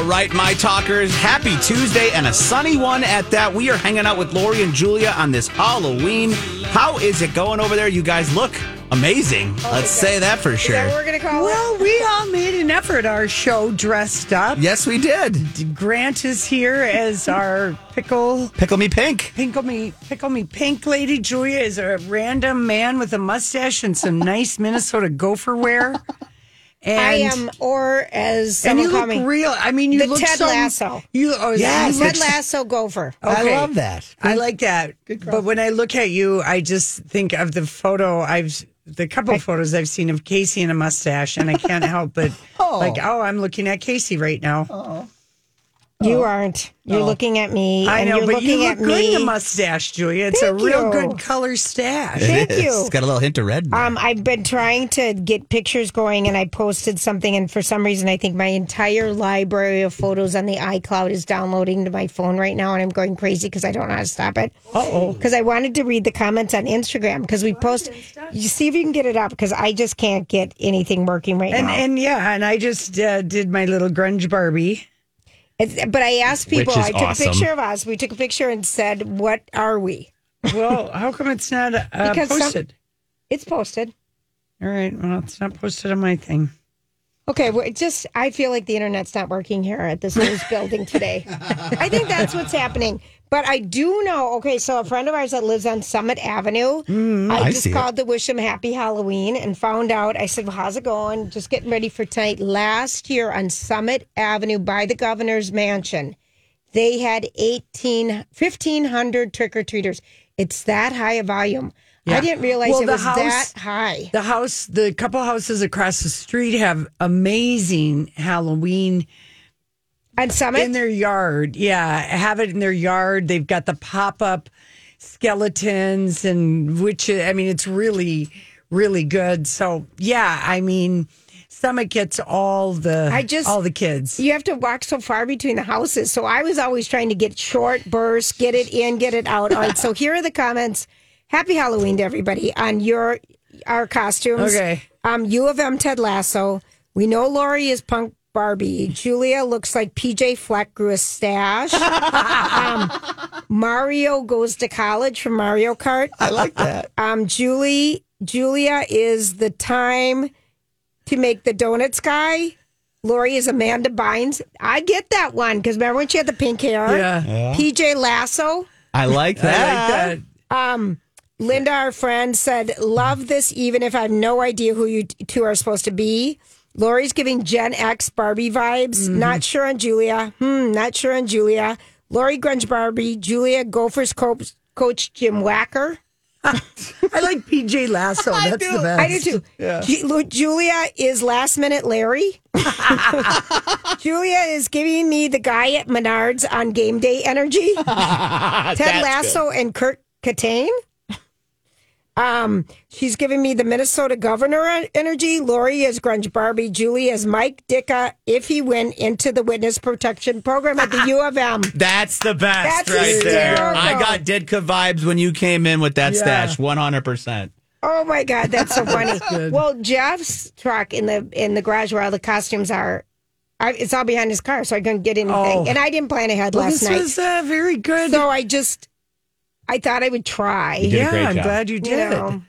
All right, my talkers, happy Tuesday and a sunny one at that. We are hanging out with Lori and Julia on this Halloween. How is it going over there? You guys look amazing. Oh, Let's say that for Is that sure. we're gonna call it? Well, we all made an effort. Our show dressed up. Yes, we did. Grant is here as our pickle. Pickle me pink. Pickle me, pickle me pink lady. Julia is a random man with a mustache and some nice Minnesota gopher wear. And, I am, or as and you look me, real. I mean, you the look Ted so, Lasso. You, oh, Yes, Ted Lasso gopher. I love that. I like that. But when I look at you, I just think of the photo I've the couple of photos I've seen of Casey in a mustache, and I can't help but oh. like, oh, I'm looking at Casey right now. Oh. You aren't. You're looking at me, I and know, you're but looking you look at good in me. a mustache, Julia. It's a real you. good color stash. Thank It is. you. It's got a little hint of red. in. Um, I've been trying to get pictures going, and I posted something, and for some reason, I think my entire library of photos on the iCloud is downloading to my phone right now, and I'm going crazy because I don't know how to stop it. Uh-oh. Because I wanted to read the comments on Instagram because we post. You see if you can get it up because I just can't get anything working right And now. and yeah, and I just uh, did my little grunge Barbie. It's, but I asked people. Which is I took awesome. a picture of us. We took a picture and said, "What are we?" Well, how come it's not uh, Because some- posted? It's posted. All right, well, it's not posted on my thing. Okay, well, it just I feel like the internet's not working here at this news building today. I think that's what's happening. But I do know. Okay, so a friend of ours that lives on Summit Avenue, mm, I, I just see it. called to wish him happy Halloween and found out. I said, "Well, how's it going? Just getting ready for tonight." Last year on Summit Avenue by the governor's mansion, they had 18, 1,500 trick or treaters. It's that high a volume. I didn't realize Well, it was house- that high. The house, the couple houses across the street have amazing Halloween On Summit, in their yard. Yeah, have it in their yard. They've got the pop up skeletons and which I mean, it's really, really good. So yeah, I mean, Summit gets all the I just- all the kids. you have to walk so far between the houses. So I was always trying to get short bursts, get it in, get it out. All right. So here are the comments. Happy Halloween to everybody on your our costumes. Okay. Um, U of M Ted Lasso. We know Lori is punk Barbie. Julia looks like PJ Fleck grew a stash. um, Mario goes to college from Mario Kart. I like that. Um, Julie Julia is the time to make the donuts guy. Lori is Amanda Bynes. I get that one because remember when she had the pink hair? Yeah. PJ Lasso. I like that. I that. like that. Linda, our friend, said, Love this even if I have no idea who you two are supposed to be. Lori's giving Gen X Barbie vibes. Not sure on Julia. Hmm, not sure on Julia. Lori Grunge Barbie. Julia Gophers coach, coach Jim Wacker. I like PJ Lasso. That's the best. I do too. Ju- Lu- Julia is last minute Larry. Julia is giving me the guy at Menards on game day energy. Ted Lasso and Kurt Cobain. Um, she's giving me the Minnesota governor energy. Lori is Grunge Barbie. Julie is Mike Ditka if he went into the witness protection program at the U of M. That's the best That's right there. I got Ditka vibes when you came in with that Yeah. stash, 100%. Oh my god, that's so funny. well, Jeff's truck in the in the garage where all the costumes are, I, it's all behind his car, so I couldn't get anything. Oh. And I didn't plan ahead Well, last this night, This was uh, very good. so I just I thought I would try. did a yeah, great I'm job. glad you you did. know.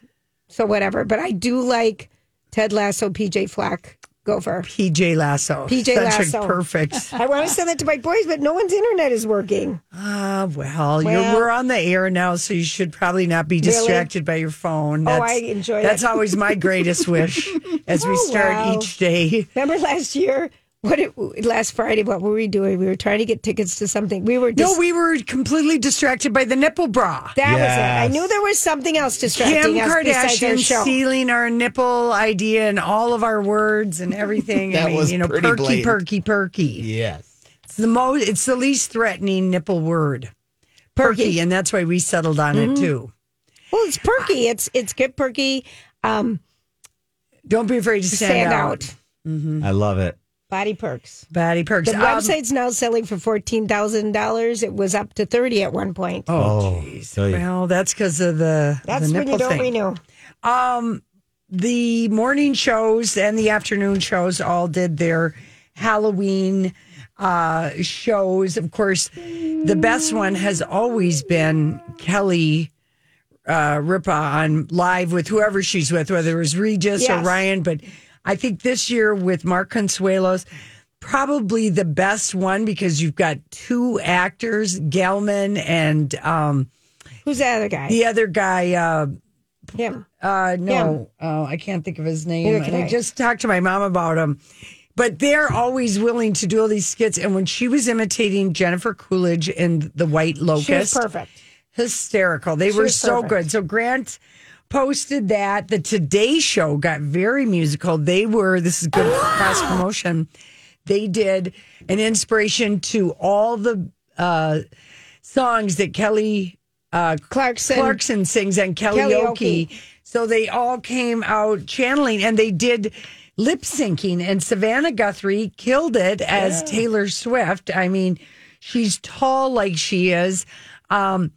So whatever, but I do like Ted Lasso, PJ Fleck, Gopher. PJ Lasso. PJ Such Lasso. A perfect. I want to send that to my boys, but no one's internet is working. Ah, well, you're, Well- we're on the air now, so you should probably not be distracted by your phone. Oh, That's, I enjoy That's that. always my greatest wish as we Oh, start wow. each day. Remember last year? What it, last Friday? What were we doing? We were trying to get tickets to something. We were No, we were completely distracted by the nipple bra. That was it. I knew there was something else Kim distracting us besides our Kardashian show. stealing our nipple idea and all of our words and everything. That I mean, was you know, pretty perky, blatant. perky, perky. Yes. It's the most. It's the least threatening nipple word. Perky, Perky. and that's why we settled on Mm-hmm. it too. Well, it's perky. It's it's good perky. Um, Don't be afraid to stand, stand out. out. I love it. Body perks. Body perks. The Um, website's now selling for fourteen thousand dollars. It was up to thirty at one point. Oh, so you- well, that's because of the That's the when nipple you don't thing. renew. the morning shows and the afternoon shows all did their Halloween uh, shows. Of course, the best one has always been Kelly uh, Ripa on live with whoever she's with, whether it was Regis or Ryan. But I think this year with Mark Consuelos, probably the best one because you've got two actors, Gelman and um, Who's the other guy? the other guy. Uh, Him. uh, no, oh, I can't think of his name. Can I I. just talked to my mom about him. But they're always willing to do all these skits. And when she was imitating Jennifer Coolidge in The White Lotus, She was perfect. hysterical. They were so good. So Grant posted that. The Today Show got very musical. They were, this is good cross promotion. They did an inspiration to all the uh, songs that Kelly uh, Clarkson. Clarkson sings and karaoke. Karaoke. So they all came out channeling and they did lip syncing. And Savannah Guthrie killed it as Taylor Swift. I mean, she's tall like she is. Um,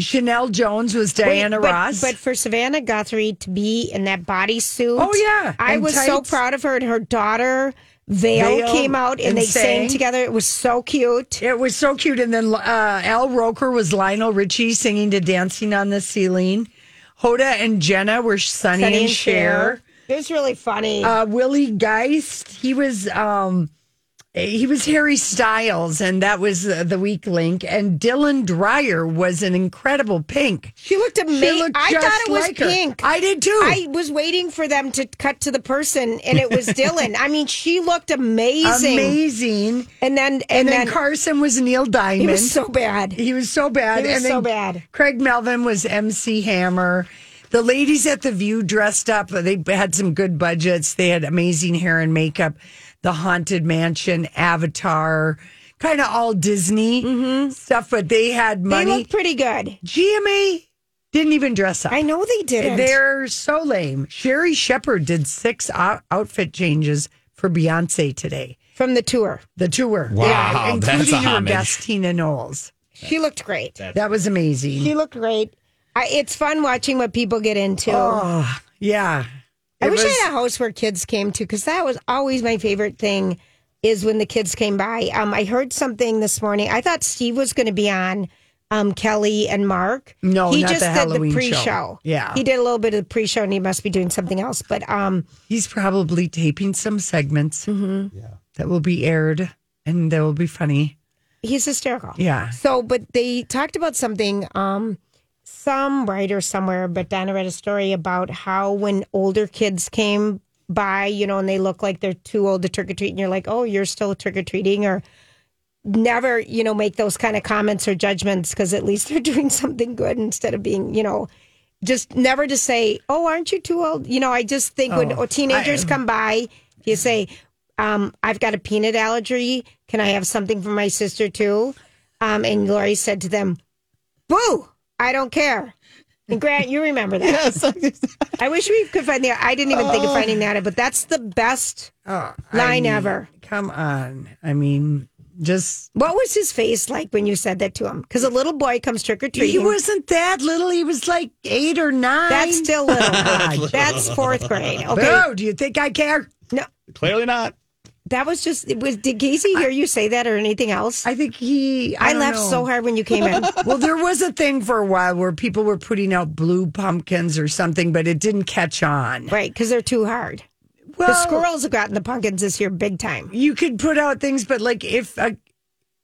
Sheinelle Jones was Wait, Diana but, Ross. But for Savannah Guthrie to be in that bodysuit. Oh, yeah, I and was so proud of her. And her daughter, Vale, Vale, came out and, and they sang. sang. together. It was so cute. it was so cute. And then uh, Al Roker was Lionel Richie singing to Dancing on the Ceiling. Hoda and Jenna were Sonny, and Cher. It was really funny. uh, Willie Geist. He was um, he was Harry Styles, and that was uh, the weak link. And Dylan Dreyer was an incredible pink. she looked She amazing. looked I thought it was like her. pink. I did too. I was waiting for them to cut to the person, and it was Dylan. I mean, she looked amazing. Amazing. And then, and, And, then, then, Carson was Neil Diamond. he was so bad. He was so bad. He was and so bad. Craig Melvin was MC Hammer. The ladies at the View dressed up. They had some good budgets. They had amazing hair and makeup. The Haunted Mansion, Avatar, kind of all Disney stuff, but they had Mm-hmm. They money. looked pretty good. GMA didn't even dress up. I know they didn't. They're so lame. Sherri Shepherd did six out- outfit changes for Beyonce today. from the tour. The tour. Wow, that's including a your guest, Tina Knowles. She looked great. That was amazing. She looked great. I, it's fun watching what people get into. Oh, yeah. I wish I had a house where kids came to because that was always my favorite thing. Is when the kids came by. Um, I heard something this morning. I thought Steve was going to be on. Um, Kelly and Mark. No, he not just the did Halloween the pre-show. Yeah. he did a little bit of the pre-show, and he must be doing something else. But um, He's probably taping some segments Mm-hmm. that will be aired and that will be funny. he's hysterical. Yeah. So, but they talked about something. Um, some writer somewhere, but Donna read a story about how when older kids came by, you know, and they look like they're too old to trick or treat, and you're like, oh, you're still trick or treating, or never, you know, make those kind of comments or judgments because at least they're doing something good instead of being, you know, just never to say, oh, aren't you too old? You know, I just think when Oh, teenagers I- come by, you say, um, I've got a peanut allergy. Can I have something for my sister too? Um, and Lori said to them, Boo, I don't care. And Grant, you remember that. Yes. I wish we could find that. I didn't even think of Oh. finding that, but that's the best oh, I line mean, ever. Come on. I mean, just. What was his face like when you said that to him? Because a little boy comes trick or treat. He wasn't that little. He was like eight or nine. That's still little. That's fourth grade. Okay. Boo, do you think I care? No, Clearly not. That was just. Was. Did Casey hear you say that or anything else? I think he. I, I, laughed know. so hard when you came in. Well, there was a thing for a while where people were putting out blue pumpkins or something, but it didn't catch on. right, because they're too hard. Well, the squirrels have gotten the pumpkins this year big time. you could put out things, but like if a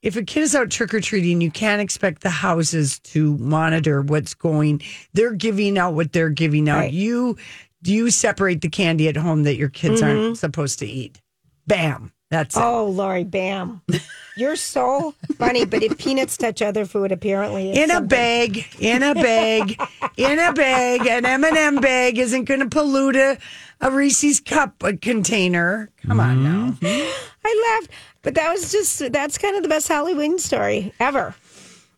if a kid is out trick or treating, you can't expect the houses to monitor what's going. They're giving out what they're giving out. Right. You do you separate the candy at home that your kids aren't mm-hmm. supposed to eat? Bam, that's it. Oh, Lori, bam. You're so funny, but if peanuts touch other food, apparently it's in a something. bag, in a bag, in a bag. An M and m bag isn't going to pollute a, a Reese's cup uh, container. Come on now. I laughed, but that was just, that's kind of the best Halloween story ever.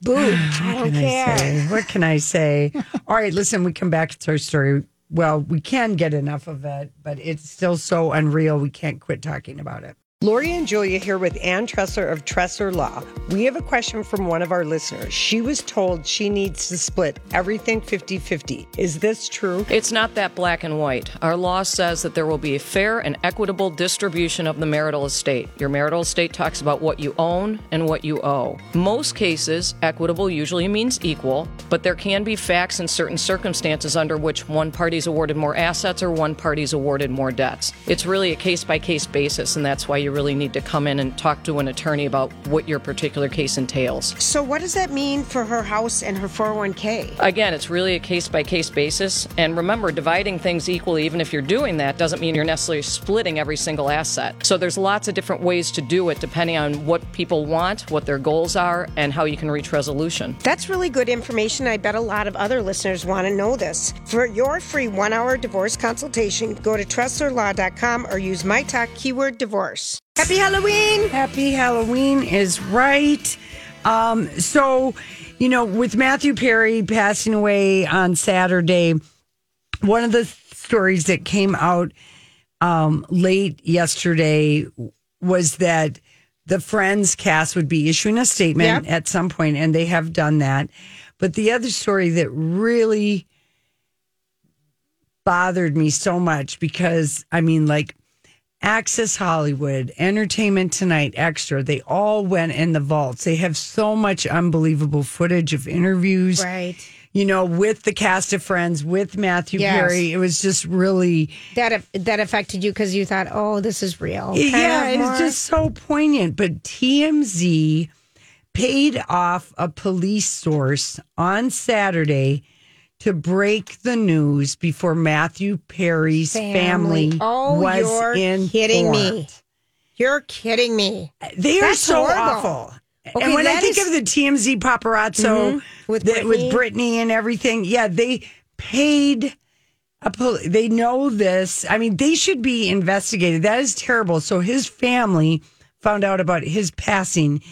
Boo. I don't can I care. What can I say? All right, listen, we come back to our story. Well, we can get enough of it, but it's still so unreal. We can't quit talking about it. Lori and Julia here with Ann Tressler of Tressler Law. We have a question from one of our listeners. She was told she needs to split everything 50 50. Is this true? It's not that black and white. Our law says that there will be a fair and equitable distribution of the marital estate. Your marital estate talks about what you own and what you owe. Most cases, equitable usually means equal, but there can be facts and certain circumstances under which one party is awarded more assets or one party is awarded more debts. It's really a case by case basis, and that's why you really need to come in and talk to an attorney about what your particular case entails. So, what does that mean for her house and her 401k? Again, it's really a case by case basis. And remember, dividing things equally, even if you're doing that, doesn't mean you're necessarily splitting every single asset. So, there's lots of different ways to do it depending on what people want, what their goals are, and how you can reach resolution. That's really good information. I bet a lot of other listeners want to know this. For your free one hour divorce consultation, go to TresslerLaw.com or use my talk keyword divorce. Happy Halloween! Happy Halloween is right. Um, so, you know, with Matthew Perry passing away on Saturday, one of the stories that came out um, late yesterday was that the Friends cast would be issuing a statement Yep. at some point, and they have done that. But the other story that really bothered me so much because, I mean, like, Access Hollywood, Entertainment Tonight, Extra, they all went in the vaults. They have so much unbelievable footage of interviews. Right. You know, with the cast of Friends, with Matthew Yes. Perry. It was just really, That that affected you because you thought, oh, this is real. Yeah, of it was just so poignant. But TMZ paid off a police source on Saturday to break the news before Matthew Perry's family, Family. Oh, was you're in kidding me. You're kidding me. They are That's so horrible. awful. Okay, and when I think is- of the TMZ paparazzo mm-hmm. With that- with Britney. Brittany and everything, yeah, they paid a pol- they know this. I mean, they should be investigated. That is terrible. So his family found out about his passing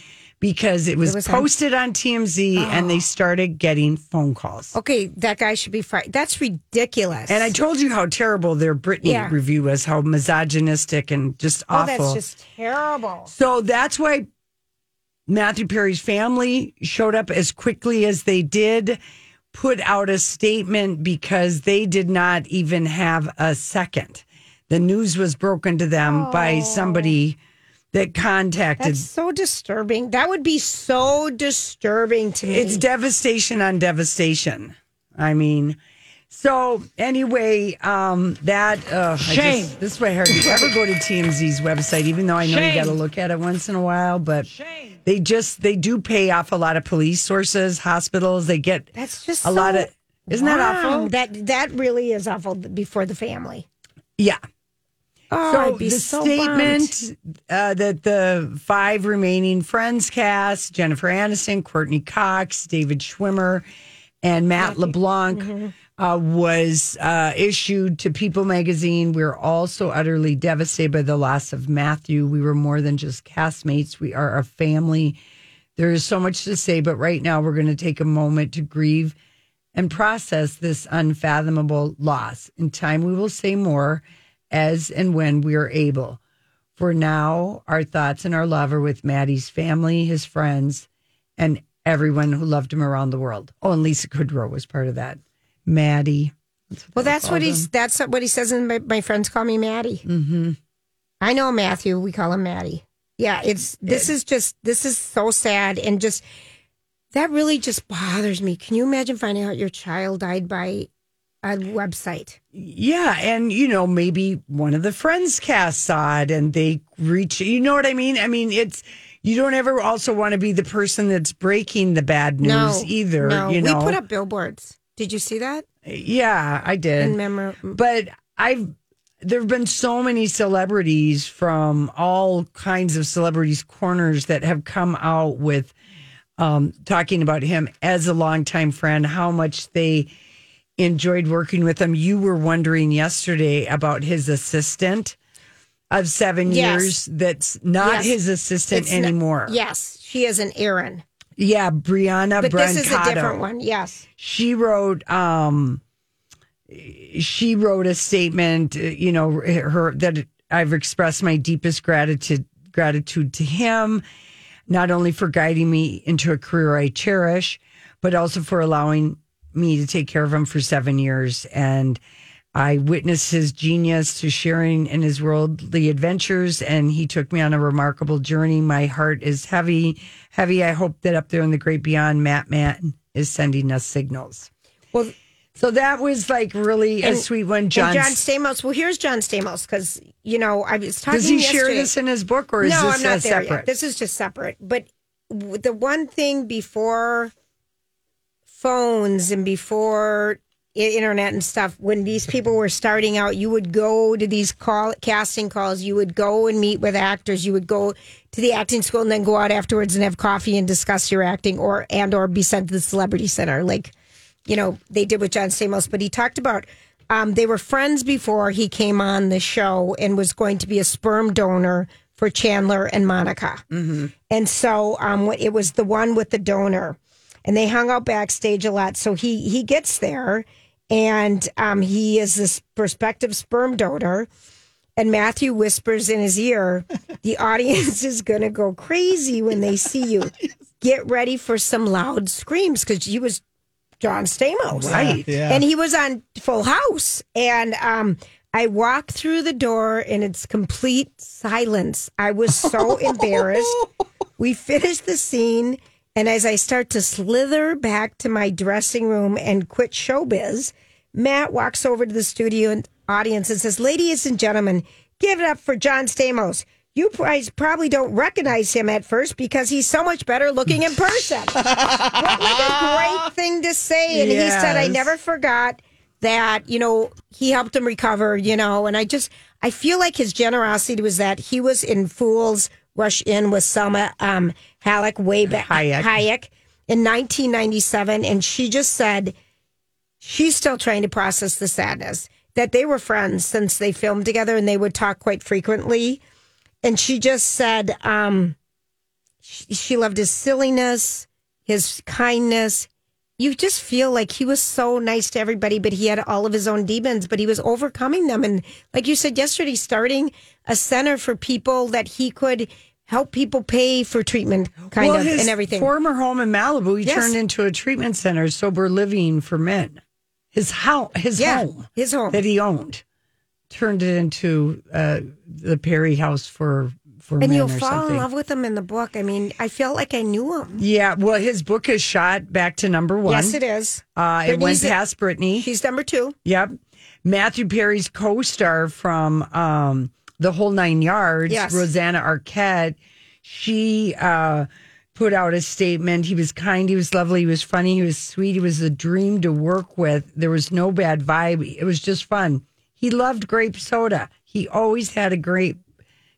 because it was, was Oh. posted on, TMZ and they started getting phone calls. Okay, that guy should be fired. That's ridiculous. And I told you how terrible their Britney Yeah. review was, how misogynistic and just oh, awful. that's just terrible. So that's why Matthew Perry's family showed up as quickly as they did, put out a statement because they did not even have a second. The news was broken to them by somebody oh. That contacted. That's so disturbing. That would be so disturbing to me. It's devastation on devastation. I mean, so anyway, um, that uh, Shame. Just, this way, I hardly ever go to TMZ's website, even though I know you got to look at it once in a while. But shame. they just they do pay off a lot of police sources, hospitals. They get That's just a lot of. Isn't that awful? That that really is awful before the family. yeah. Oh, So I'd be the so statement uh, that the five remaining Friends cast Jennifer Aniston, Courteney Cox, David Schwimmer, and Matt LeBlanc Mm-hmm. uh, was uh, issued to People magazine. We're all so utterly devastated by the loss of Matthew. We were more than just castmates, we are a family. There is so much to say, but right now we're going to take a moment to grieve and process this unfathomable loss. In time, we will say more as and when we are able. For now, our thoughts and our love are with Maddie's family, his friends, and everyone who loved him around the world. Oh, and Lisa Kudrow was part of that. Maddie. Well, that's what he's. That's what he says. And my, my friends call me Maddie. Mm-hmm. I know Matthew. We call him Maddie. Yeah, it's. This is just. This is so sad and just. That really just bothers me. Can you imagine finding out your child died by a website? Yeah, and you know, maybe one of the friends cast saw it and they reach you know what I mean? I mean, it's you don't ever also want to be the person that's breaking the bad news no, either. No, you know, we put up billboards. Did you see that? Yeah, I did. In memory. But I've there have been so many celebrities from all kinds of celebrities corners that have come out with um, talking about him as a longtime friend, how much they enjoyed working with him. You were wondering yesterday about his assistant of seven Yes. years that's not Yes. his assistant It's not- anymore. yes, she is an Aaron, Yeah, Brianna but this is a different one. Yes. she wrote um she wrote a statement uh, you know her that i've expressed my deepest gratitude gratitude to him, not only for guiding me into a career I cherish, but also for allowing me to take care of him for seven years. And I witnessed his genius to sharing in his worldly adventures, and he took me on a remarkable journey. My heart is heavy, heavy. I hope that up there in the great beyond, Matt Man is sending us signals. Well, So that was like really a sweet one. John, John Stamos. Well, here's John Stamos because you know I was talking. does he share this in his book, or is no, this I'm not there separate? yet. This is just separate. But w- the one thing before phones and before internet and stuff, when these people were starting out, you would go to these call casting calls. You would go and meet with actors. You would go to the acting school and then go out afterwards and have coffee and discuss your acting, or and or be sent to the celebrity center, like you know they did with John Stamos. But he talked about. Um, they were friends before he came on the show and was going to be a sperm donor for Chandler and Monica. And so um, it was the one with the donor, and they hung out backstage a lot. So he he gets there, and um, he is this prospective sperm donor. And Matthew whispers in his ear, "The audience is going to go crazy when they see you. Get ready for some loud screams because he was John Stamos, Right. Yeah. And he was on Full House, and um, I walked through the door and it's complete silence. I was so embarrassed. We finished the scene, and as I start to slither back to my dressing room and quit showbiz, Matt walks over to the studio and audience and says, "Ladies and gentlemen, give it up for John Stamos." You guys probably don't recognize him at first because he's so much better looking in person. what like a great thing to say. And he said, I never forgot that, you know, he helped him recover, you know, and I just, I feel like his generosity was that he was in Fools Rush In with Salma um, Halleck way back, Hayek. Hayek in 1997. And she just said, she's still trying to process the sadness that they were friends since they filmed together and they would talk quite frequently. And she just said, um, she, she loved his silliness, his kindness. You just feel like he was so nice to everybody, but he had all of his own demons, but he was overcoming them. And like you said yesterday, starting a center for people that he could help people pay for treatment, kind well, of, his and everything. former home in Malibu, he Yes. turned into a treatment center, sober living for men. His house, his Yeah, home, his home. that he owned, turned it into uh, the Perry House for for and you'll fall something. in love with him in the book. I mean, I felt like I knew him. Yeah, well, his book is shot back to number one. Yes, it is. Uh, it went past Brittany. He's number two. Yep. Matthew Perry's co-star from um, The Whole Nine Yards, Yes. Rosanna Arquette, she uh, put out a statement. He was kind, he was lovely, he was funny, he was sweet, he was a dream to work with. There was no bad vibe. It was just fun. He loved grape soda. He always had a grape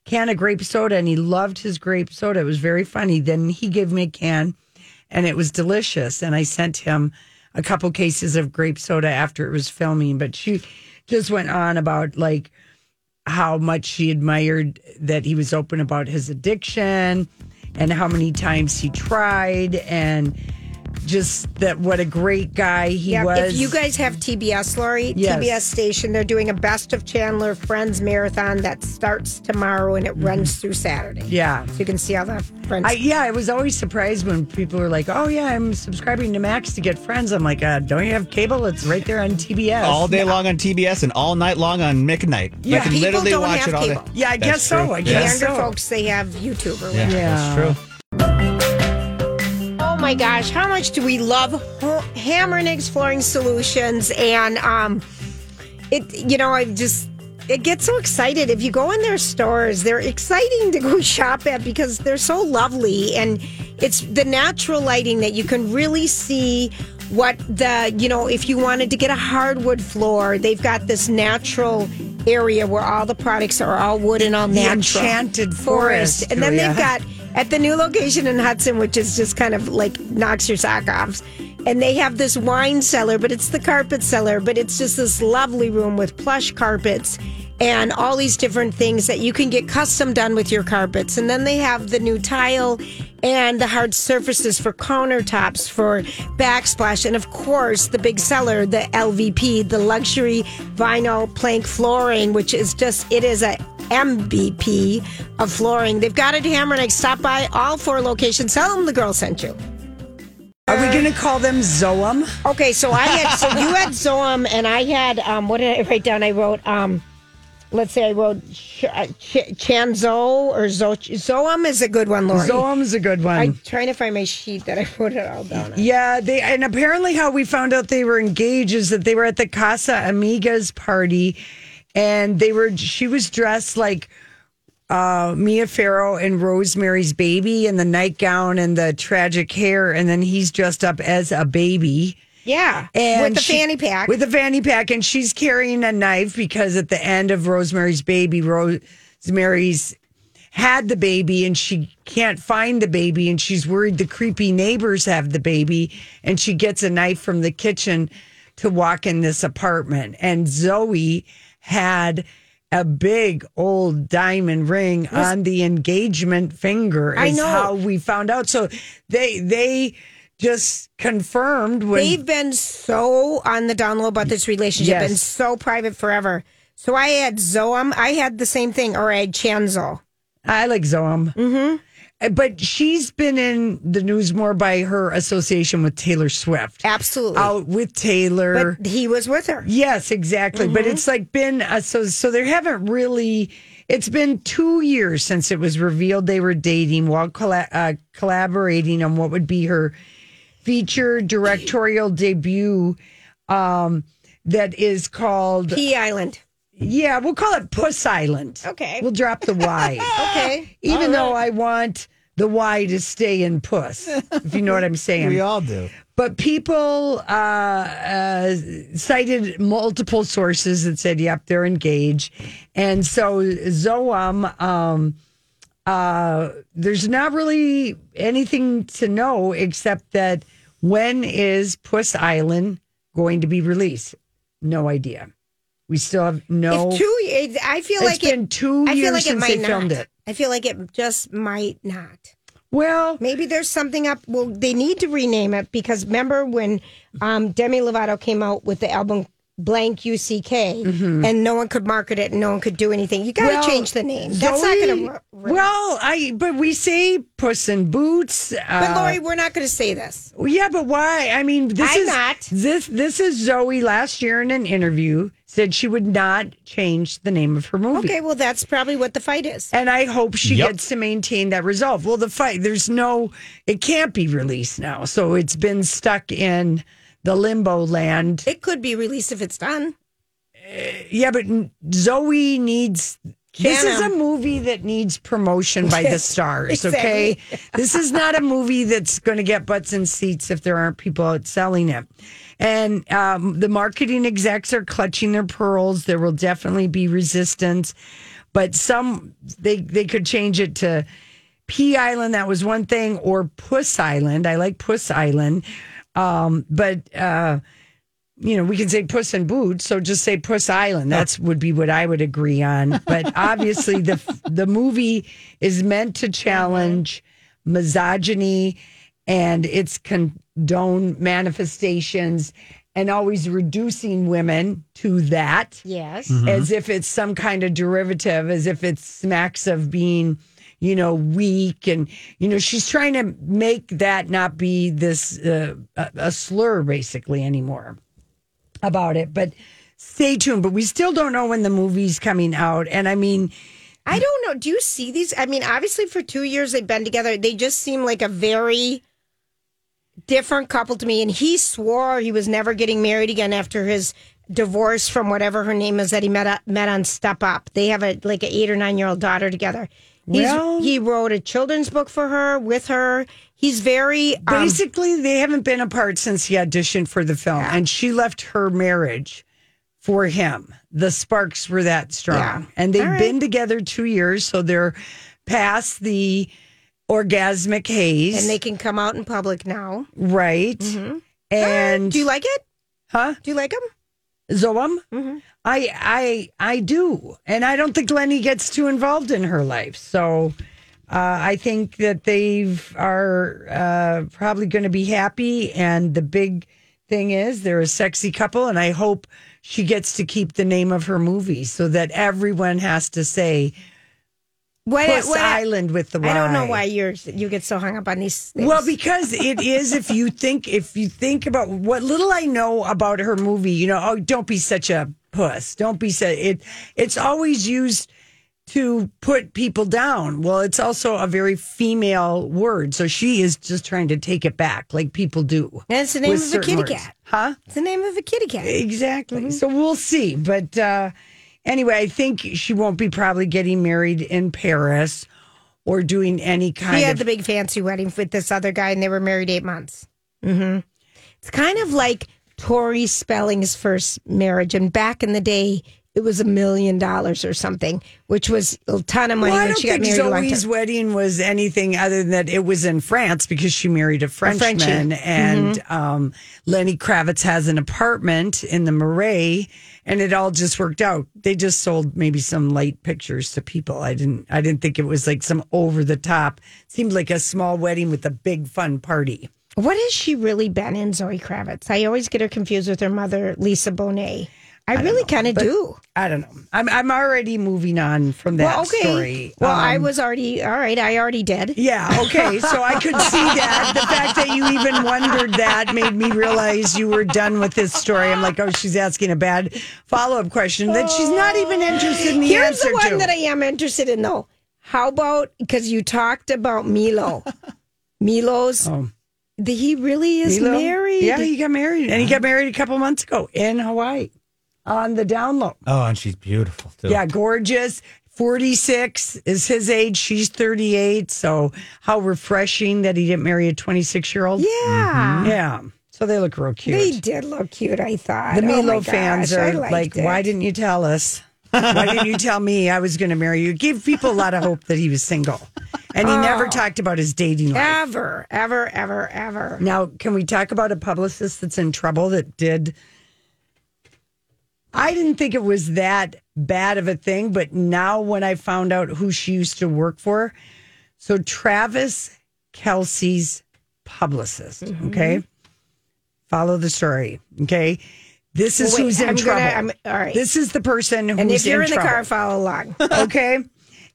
can of grape soda and he loved his grape soda. It was very funny. Then he gave me a can and it was delicious. And I sent him a couple cases of grape soda after it was filming. But she just went on about like how much she admired that he was open about his addiction and how many times he tried and just that what a great guy he Yeah, was. if you guys have TBS, Lori, Yes. TBS station, they're doing a Best of Chandler Friends marathon that starts tomorrow and it runs through Saturday. yeah. So you can see all the friends. I, yeah, I was always surprised when people were like, "Oh yeah, I'm subscribing to Max to get Friends." I'm like, uh, "Don't you have cable? It's right there on TBS." all day long on TBS and all night long on Mick Night. Yeah. you can People literally don't watch have it all cable. day. Yeah, I That's guess so. true. I the guess younger so. folks, they have YouTube or Yeah. Yeah. that's true. Oh my gosh, how much do we love Hamernick's Flooring Solutions? And um, it, you know, I just it gets so excited if you go in their stores. They're exciting to go shop at because they're so lovely, and it's the natural lighting that you can really see what the you know if you wanted to get a hardwood floor, they've got this natural area where all the products are all wood and all The natural enchanted forest, and then they've got at the new location in Hudson, which is just kind of like knocks your sock off. And they have this wine cellar, but it's the carpet cellar, but it's just this lovely room with plush carpets and all these different things that you can get custom done with your carpets. And then they have the new tile and the hard surfaces for countertops, for backsplash, and of course, the big seller, the LVP, the luxury vinyl plank flooring, which is just, it is a MVP of flooring. They've got it hammered. I stop by all four locations. Tell them the girl sent you. Are we going to call them Zoam? Okay, so I had so you had Zoam and I had um what did I write down? I wrote um let's say I wrote Ch- Ch- Chanzo or Zo Zoam is a good one, Lori. Zoam's a good one. I'm trying to find my sheet that I wrote it all down. on. Yeah, they and apparently how we found out they were engaged is that they were at the Casamigos party, and they were. She was dressed like uh, Mia Farrow and Rosemary's Baby in the nightgown and the tragic hair, and then he's dressed up as a baby. Yeah, And with the she- fanny pack. With the fanny pack, and she's carrying a knife because at the end of Rosemary's Baby, Rosemary's had the baby and she can't find the baby and she's worried the creepy neighbors have the baby and she gets a knife from the kitchen to walk in this apartment and Zoe had a big old diamond ring on the engagement finger I know. how we found out so they they just confirmed when They've been so on the down low about this relationship Yes. and so private forever. So I had Zoam. I had the same thing, or I had Chanzo. I like Zoam. Mm-hmm. But she's been in the news more by her association with Taylor Swift. Absolutely. Out with Taylor. but he was with her. yes, exactly. But it's like been a, so so there haven't really. It's been two years since it was revealed they were dating while colla- uh, collaborating on what would be her feature directorial debut. Um, that is called P Island. yeah, we'll call it Puss Island. Okay. we'll drop the Y. Okay. even though I want the Y to stay in puss, if you know what I'm saying. We all do. but people uh, uh, cited multiple sources that said, yep, they're engaged. And so Zoam, um, uh, there's not really anything to know except that when is Puss Island going to be released? No idea. We still have no. If two, it, I feel It's like been it, two I years like since might they not. filmed it. I feel like it just might not. well, Maybe there's something up. Well, they need to rename it because remember when um, Demi Lovato came out with the album Blank UCK and no one could market it and no one could do anything. You got to Mm-hmm. Well, change the name. That's not going to work. Well, I but we say Puss in Boots. Uh, But Lori, we're not going to say this. yeah, but why? I mean, this I'm is not. this this is Zoe last year in an interview said she would not change the name of her movie. Okay, well, that's probably what the fight is. And I hope she Yep. gets to maintain that resolve. Well, the fight, there's no, it can't be released now. So it's been stuck in the limbo land. It could be released if it's done. Yeah, but Zoe needs. This is a movie that needs promotion by the stars, okay? this is not a movie that's going to get butts in seats if there aren't people out selling it. And um, the marketing execs are clutching their pearls. There will definitely be resistance, but some they they could change it to P Island. That was one thing, or Puss Island. I like Puss Island, um, but. Uh, you know, we can say Puss in Boots, so just say Puss Island. That's would be what I would agree on. But obviously, the the movie is meant to challenge misogyny and its condone manifestations, and always reducing women to that Yes. as if it's some kind of derivative, as if it smacks of being, you know, weak. And, you know, she's trying to make that not be this, uh, a, slur basically anymore about it. But stay tuned. But we still don't know when the movie's coming out. And I mean, I don't know. Do you see these? I mean, obviously, for two years they've been together. They just seem like a very different couple to me. And he swore he was never getting married again after his divorce from whatever her name is that he met met on Step Up. They have a like an eight or nine year old daughter together. He's, Well- he wrote a children's book for her with her. He's very um, basically, they haven't been apart since he auditioned for the film. And she left her marriage for him. The sparks were that strong. Yeah. And they've right. been together two years. So they're past the orgasmic haze. and they can come out in public now. Right. And Do you like it? huh? Do you like him? Zoam. Mm-hmm. I I I do, and I don't think Lenny gets too involved in her life. So uh, I think that they are uh, probably going to be happy. And the big thing is they're a sexy couple, and I hope she gets to keep the name of her movie so that everyone has to say What, Puss what- Island with the Y. I don't know why you're you get so hung up on these. Things. Well, because it is. If you think, if you think about what little I know about her movie, you know, oh, don't be such a puss. Don't be so. It. It's always used to put people down. Well, it's also a very female word, so she is just trying to take it back, like people do. That's the name of a kitty words. cat. huh? it's the name of a kitty cat. Exactly. So we'll see. But uh, anyway, I think she won't be probably getting married in Paris or doing any kind He of had the big fancy wedding with this other guy, and they were married eight months. hmm It's kind of like Tori Spelling's first marriage, and back in the day, it was a million dollars or something, which was a ton of money Well, I don't she got think married. Zoe's wedding was anything other than that it was in France because she married a Frenchman, Frenchie. and Mm-hmm. um, Lenny Kravitz has an apartment in the Marais, and it all just worked out. They just sold maybe some light pictures to people. I didn't. I didn't think it was like some over the top. Seemed like a small wedding with a big fun party. What has she really been in, Zoe Kravitz? I always get her confused with her mother, Lisa Bonet. I, really kind of do. I don't know. I'm I'm already moving on from that well, okay. story. Well, I Um, was already all right. I already did. Yeah, okay. So I could see that. The fact that you even wondered that made me realize you were done with this story. I'm like, oh, she's asking a bad follow up question that she's not even interested in the Here's answer the one to. that I am interested in, though. How about because you talked about Milo? Milo's. The, he really is Oh. Milo? married. Yeah, he got married. And he got married a couple months ago in Hawaii on the down low. Oh, and she's beautiful too. Yeah, gorgeous. 46 is his age. She's 38. So how refreshing that he didn't marry a 26 year old. Yeah. Mm-hmm. Yeah. So they look real cute. They did look cute, I thought. The Oh Milo my fans gosh, are like, it. why didn't you tell us? Why didn't you tell me I was going to marry you? It gave people a lot of hope that he was single. And he Oh. never talked about his dating life. Ever, ever, ever, ever. Now, can we talk about a publicist that's in trouble that did? I didn't think it was that bad of a thing, but now when I found out who she used to work for, so Travis Kelce's publicist, Mm-hmm. okay? Follow the story, okay? This is Well, wait, who's in I'm gonna- trouble. I'm- all right. This is the person who's in And if you're in, the trouble car, follow along. okay.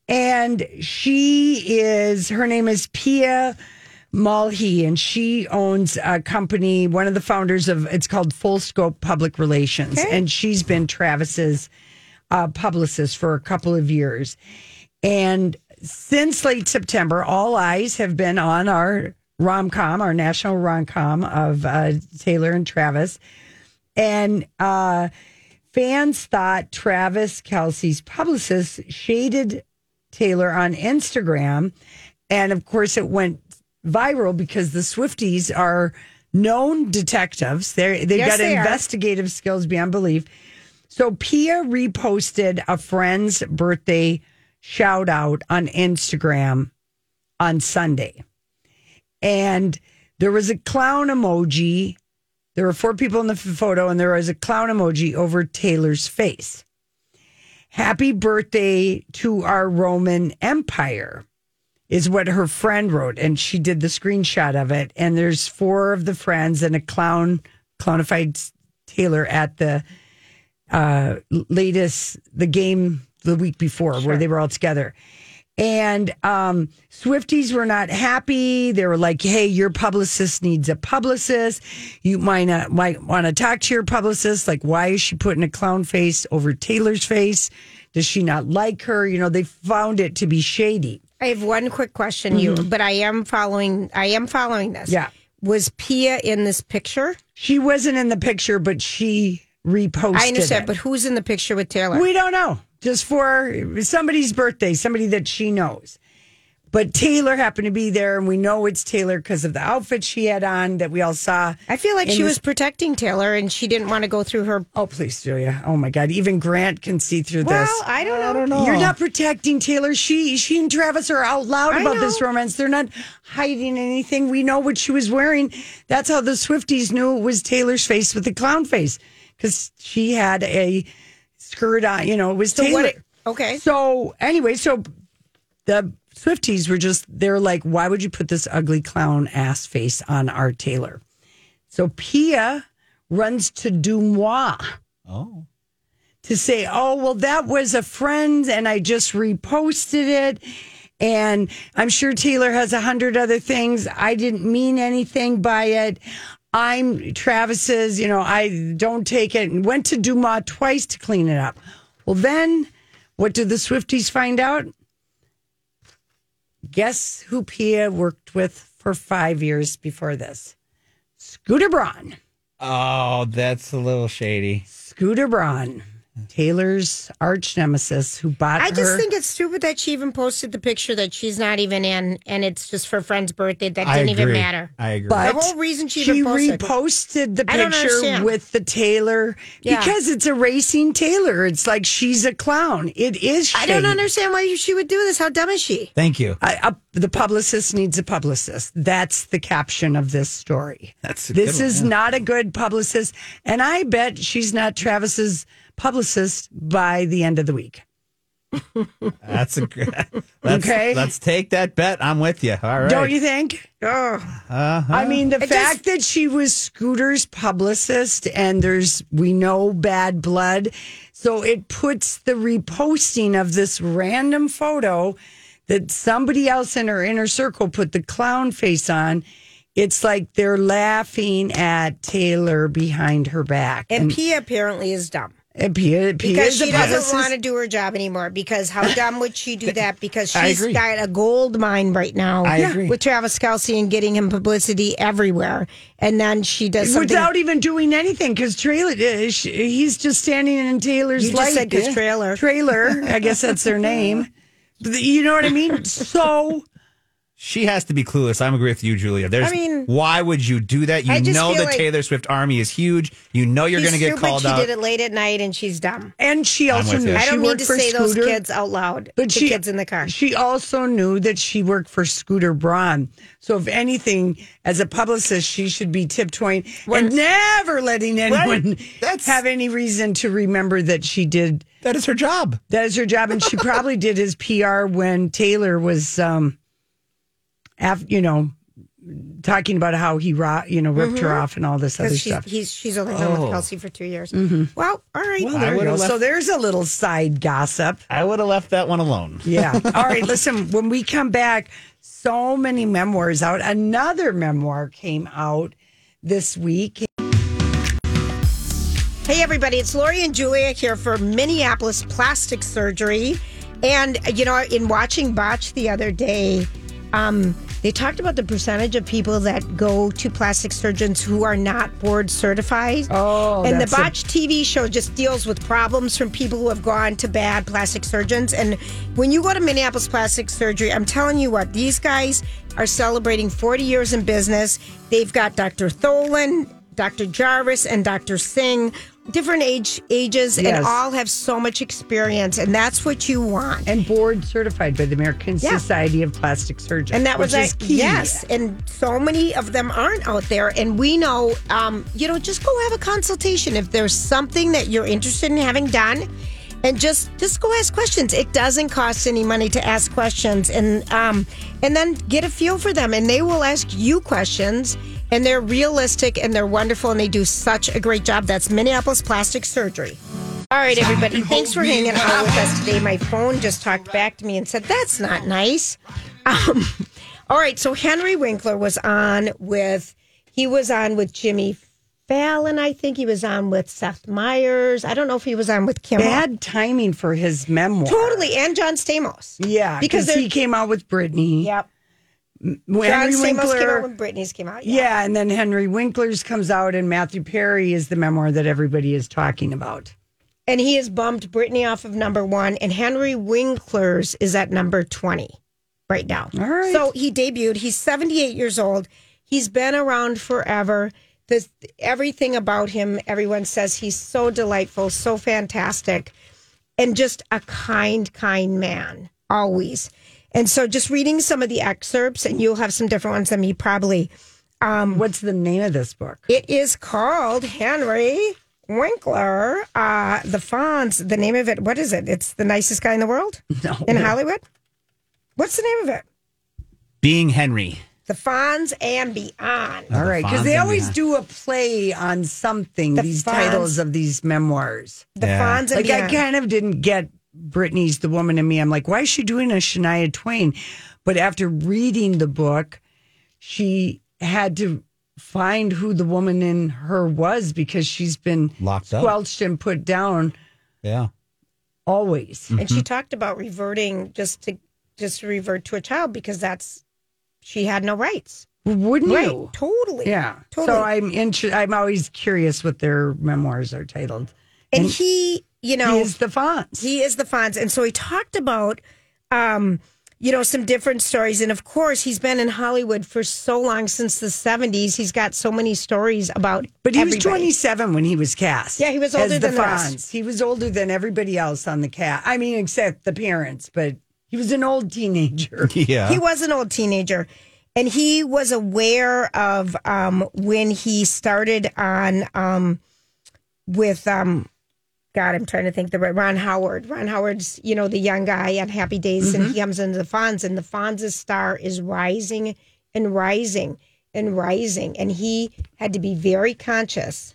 And she is, her name is Pia Malihi, and she owns a company, one of the founders of, it's called Full Scope Public Relations. And she's been Travis's uh, publicist for a couple of years. And since late September, all eyes have been on our rom com, our national rom com of uh, Taylor and Travis. And uh, fans thought Travis Kelce's publicist shaded Taylor on Instagram. And of course, it went viral because the Swifties are known detectives. They're, they've Yes, got they are. investigative skills beyond belief. So Pia reposted a friend's birthday shout out on Instagram on Sunday. And there was a clown emoji. There were four people in the photo, and there was a clown emoji over Taylor's face. Happy birthday to our Roman Empire is what her friend wrote. And she did the screenshot of it. And there's four of the friends and a clown, clownified Taylor at the uh, latest, the game the week before where they were all together. And um, Swifties were not happy. They were like, "Hey, your publicist needs a publicist. You might not might want to talk to your publicist. Like, why is she putting a clown face over Taylor's face? Does she not like her? You know, they found it to be shady. I have one quick question, you, but I am following. I am following this. Mm-hmm. Yeah. Was Pia in this picture? She wasn't in the picture, but she reposted. I understand, it. but who's in the picture with Taylor? We don't know. Just for somebody's birthday, somebody that she knows. But Taylor happened to be there, and we know it's Taylor because of the outfit she had on that we all saw. I feel like she this- was protecting Taylor, and she didn't want to go through her. Oh, please, Julia. Oh my God. Even Grant can see through Well, this. I don't know. You're not protecting Taylor. She she and Travis are out loud I about this romance. They're not hiding anything. We know what she was wearing. That's how the Swifties knew it was Taylor's face with the clown face. because she had a skirt on. You know, it was So Taylor. what? Okay. So anyway, so the Swifties were just they're like, why would you put this ugly clown ass face on our Taylor? So Pia runs to Deuxmoi. Oh. To say, oh well, that was a friend, and I just reposted it, and I'm sure Taylor has a hundred other things. I didn't mean anything by it. I'm Travis's, you know, I don't take it, and went to Deuxmoi twice to clean it up. Well, then what did the Swifties find out? Guess who Pia worked with for five years before this? Scooter Braun. Oh, that's a little shady. Scooter Braun, Taylor's arch nemesis, who bought I just her. think it's stupid that she even posted the picture that she's not even in, and it's just for friend's birthday. That I didn't even agree. matter. I agree. but The whole reason she she even posted- reposted the I don't picture understand. with the Taylor Yeah. because it's a erasing Taylor. It's like she's a clown. It is. I don't shady. understand why she would do this. How dumb is she? Thank you. I, uh, the publicist needs a publicist. That's the caption of this story. That's a this good one, is yeah. not a good publicist, and I bet she's not Travis's publicist by the end of the week. That's a good. Let's, Okay. Let's take that bet. I'm with you. All right. Don't you think? Oh, uh-huh. I mean, the It fact that she was Scooter's publicist and there's, we know bad blood. So it puts the reposting of this random photo that somebody else in her inner circle put the clown face on. It's like they're laughing at Taylor behind her back. and Pia apparently is dumb and Pia, Pia because is she doesn't publicist. want to do her job anymore. Because how dumb would she do that? Because she's got a gold mine right now. I agree. with Travis Kelce and getting him publicity everywhere, and then she does something. Without even doing anything, because Taylor, uh, sh- he's just standing in Taylor's You just light. said 'cause Traylor. Traylor, I guess that's their name. You know what I mean? So She has to be clueless. I'm agree with you, Julia. There's. I mean- why would you do that? You know the like- Taylor Swift army is huge. You know you're going to get stupid. called she out. She did it late at night, and she's dumb. and she also knew I don't mean worked to for say those kids out loud. but the she, kids in the car. She also knew that she worked for Scooter Braun. So if anything, as a publicist, she should be tiptoeing and never letting anyone That's- have any reason to remember that she did. that is her job. That is her job, and she probably did his PR when Taylor was, um, af, you know, talking about how he, ro- you know, ripped her off and all this other because she's stuff. he's she's only been with Kelce for two years. Well, all right. Well, there I you would've go. left- So there's a little side gossip. I would have left that one alone. Yeah. All right. Listen, when we come back, so many memoirs out. Another memoir came out this week. Hey, everybody, it's Lori and Julia here for Minneapolis Plastic Surgery. And, you know, in watching Botch the other day, um, they talked about the percentage of people that go to plastic surgeons who are not board certified. Oh, and the that's a- Botch TV show just deals with problems from people who have gone to bad plastic surgeons. And when you go to Minneapolis Plastic Surgery, I'm telling you what, these guys are celebrating 40 years in business. They've got Dr. Tholen, Dr. Jarvis, and Dr. Singh, different age ages, Yes. and all have so much experience. And that's what you want. And board certified by the American Yeah. Society of Plastic Surgeons. And that was which a is key. yes. And so many of them aren't out there. And we know, um, you know, just go have a consultation if there's something that you're interested in having done. And just just go ask questions. It doesn't cost any money to ask questions, and um, and then get a feel for them. And they will ask you questions, and they're realistic and they're wonderful, and they do such a great job. That's Minneapolis Plastic Surgery. All right, everybody. Thanks for hanging out with us today. My phone just talked back to me and said, That's not nice. Um, all right, so Henry Winkler was on with, he was on with Jimmy Fallon, I think. He was on with Seth Meyers. I don't know if he was on with Kim. Bad timing for his memoir. Totally. And John Stamos. Yeah, Because because he came out with Britney. Yep. When John Henry Stamos came out Winkler. when Britney's came out. yeah, and then Henry Winkler's comes out, and Matthew Perry is the memoir that everybody is talking about. And he has bumped Britney off of number one, and Henry Winkler's is at number 20 right now. All right. So he debuted. He's 78 years old. He's been around forever. This, everything about him, everyone says he's so delightful, so fantastic, and just a kind, kind man, always. And so just reading some of the excerpts, and you'll have some different ones than me probably. What's the name of this book? It is called Henry Winkler, uh, the Fonz, the name of it, what is it? It's the nicest guy in the world No. in Hollywood. What's the name of it? Being Henry. The Fonz and Beyond. All right, because Fonz they always Beyond. do a play on something. The these Fonz. titles of these memoirs. The Yeah. Fonz and Like I Beyond. kind of didn't get Britney's "The Woman in Me." I'm like, why is she doing a Shania Twain? But after reading the book, she had to find who the woman in her was because she's been Locked up. squelched and put down Yeah. always. and she mm-hmm. talked about reverting just to just to revert to a child because that's she had no rights. Wouldn't Right. you? Totally. Yeah. Totally. So I'm inter- I'm always curious what their memoirs are titled. and, he, you know, He is the Fonz. He is the Fonz. And so he talked about, um, you know, some different stories. And of course, he's been in Hollywood for so long since the 70s. He's got so many stories about But he was 27 when he was cast. Yeah, he was as older the than the rest. Fonz. He was older than everybody else on the cast. I mean, except the parents, but he was an old teenager. Yeah. He was an old teenager. And he was aware of um, when he started on um, with, um, God, I'm trying to think the Ron Howard. Ron Howard's, you know, the young guy on Happy Days, and he comes into the Fonz, and the Fonz's star is rising and rising and rising. And he had to be very conscious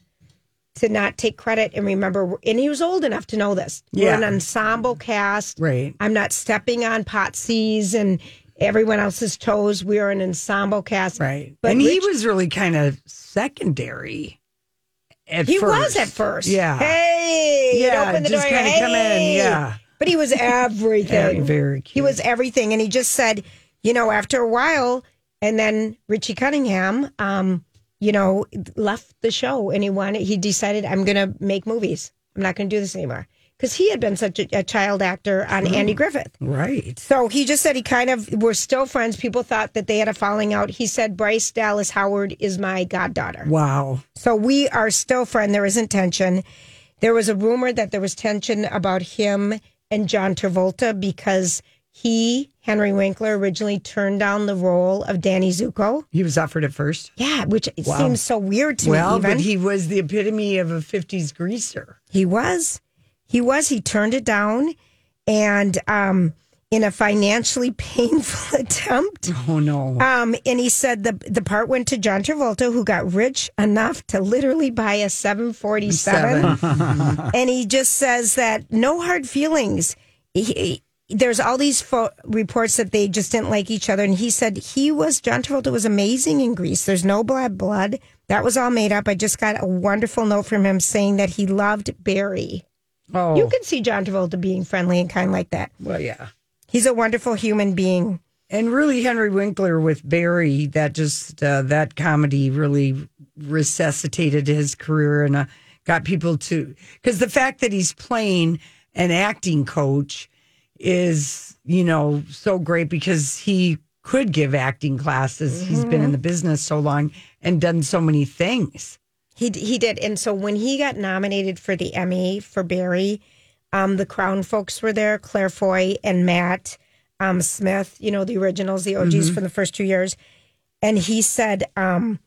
to not take credit and remember. And he was old enough to know this. We're Yeah. an ensemble cast. Right. I'm not stepping on Potsy's and everyone else's toes. We're an ensemble cast. Right. But and he was really kind of secondary at He first. was at first. Yeah. Hey, Yeah, open the just door. kinda hey. come in, yeah. But he was everything. Very He was everything. And he just said, you know, after a while, and then Richie Cunningham, um, you know, left the show and he wanted, he decided, I'm going to make movies. I'm not going to do this anymore. Because he had been such a, a child actor on Mm. Andy Griffith. Right. So he just said he kind of we're still friends. People thought that they had a falling out. He said Bryce Dallas Howard is my goddaughter. Wow. So we are still friends. There isn't tension. There was a rumor that there was tension about him and John Travolta because he, Henry Winkler, originally turned down the role of Danny Zuko. He was offered at first. Yeah, which it Wow. seems so weird to Well, me. Even but he was the epitome of a 50s greaser. He was. He was. He turned it down. And um, in a financially painful attempt, Oh, no. um, and he said the the part went to John Travolta, who got rich enough to literally buy a 747. and he just says that no hard feelings. He, he- there's all these fo- reports that they just didn't like each other. And he said he was, John Travolta was amazing in Grease. There's no blood, blood. That was all made up. I just got a wonderful note from him saying that he loved Barry. Oh, You can see John Travolta being friendly and kind like that. well, yeah. He's a wonderful human being. And really, Henry Winkler with Barry, that just, uh, that comedy really resuscitated his career and uh, got people to, because the fact that he's playing an acting coach is, you know, so great because he could give acting classes. He's been in the business so long and done so many things. He he did, and so when he got nominated for the Emmy for Barry, um, the Crown folks were there, Claire Foy and Matt um, Smith. You know the originals, the OGs Mm-hmm. from the first two years, and he said, um,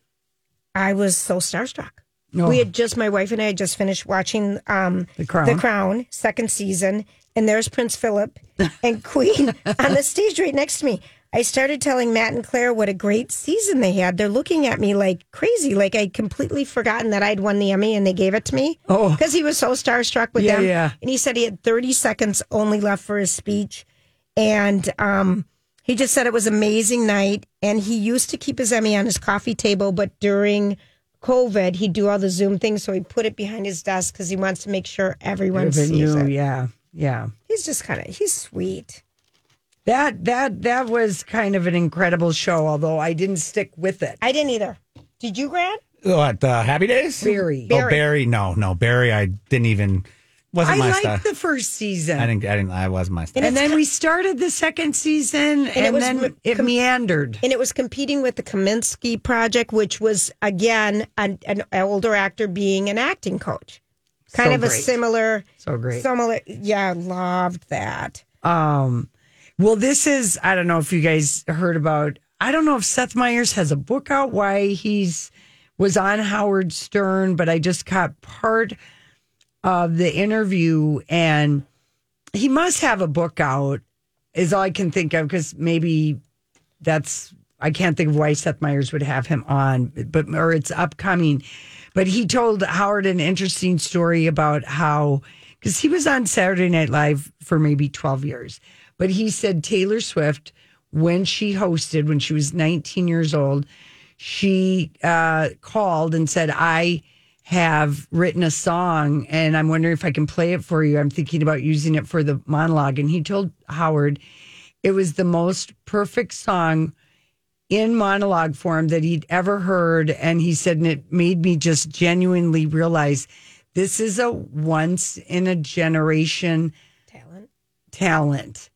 "I was so starstruck." Oh. We had just my wife and I had just finished watching um, The Crown. the Crown second season, and there's Prince Philip and Queen on the stage right next to me. I started telling Matt and Claire what a great season they had. They're looking at me like crazy, like I'd completely forgotten that I'd won the Emmy and they gave it to me. Oh. because he was so starstruck with Yeah, them. yeah. And he said he had 30 seconds only left for his speech, and um, he just said it was amazing night. And he used to keep his Emmy on his coffee table, but during COVID, he'd do all the Zoom things, so he put it behind his desk because he wants to make sure everyone Everybody sees knew, it. yeah, yeah. He's just kind of he's sweet. That that that was kind of an incredible show, although I didn't stick with it. I didn't either. Did you, Grant? What, uh, Happy Days? Barry. Oh, Barry. No, no. Barry, I didn't even, wasn't I my liked style. the first season. I didn't, I didn't, I wasn't my style. and then we started the second season, and, it was then m- it com- meandered. And it was competing with the Kominsky Project, which was again an, an older actor being an acting coach. Kind So of a similar, So great. similar. Yeah, loved that. Um, well, this is I don't know if you guys heard about. I don't know if Seth Meyers has a book out why he's was on Howard Stern, but I just caught part of the interview, and he must have a book out. Is all I can think of because maybe that's I can't think of why Seth Meyers would have him on, but or it's upcoming. But he told Howard an interesting story about how because he was on Saturday Night Live for maybe twelve years, but he said Taylor Swift when she hosted when she was nineteen years old, she uh, called and said I have written a song and I'm wondering if I can play it for you. I'm thinking about using it for the monologue. And he told Howard it was the most perfect song in monologue form that he'd ever heard. And he said, and it made me just genuinely realize this is a once in a generation Talent. talent.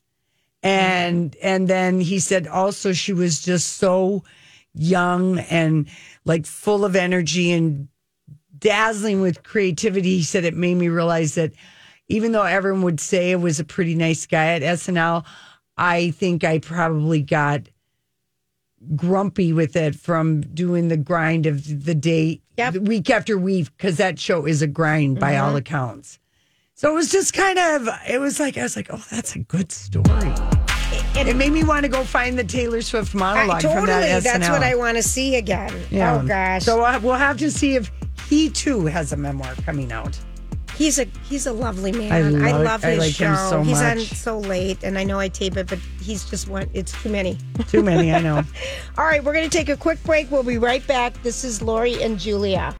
Mm-hmm. And and then he said also she was just so young and like full of energy and dazzling with creativity. He said it made me realize that even though everyone would say it was a pretty nice guy at SNL, I think I probably got grumpy with it from doing the grind of the day Yep. week after week because that show is a grind by mm-hmm. all accounts. So it was just kind of it was like I was like, oh, that's a good story. It made me want to go find the Taylor Swift I, monologue totally. from that That's SNL. what I want to see again. Yeah. Oh gosh. So uh, we'll have to see if he too has a memoir coming out. He's a he's a lovely man. I I love- love, I his like show. him so he's on so late, and I know I tape it, but he's just one. It's too many. Too many, I know. All right, we're going to take a quick break. We'll be right back. This is Lori and Julia.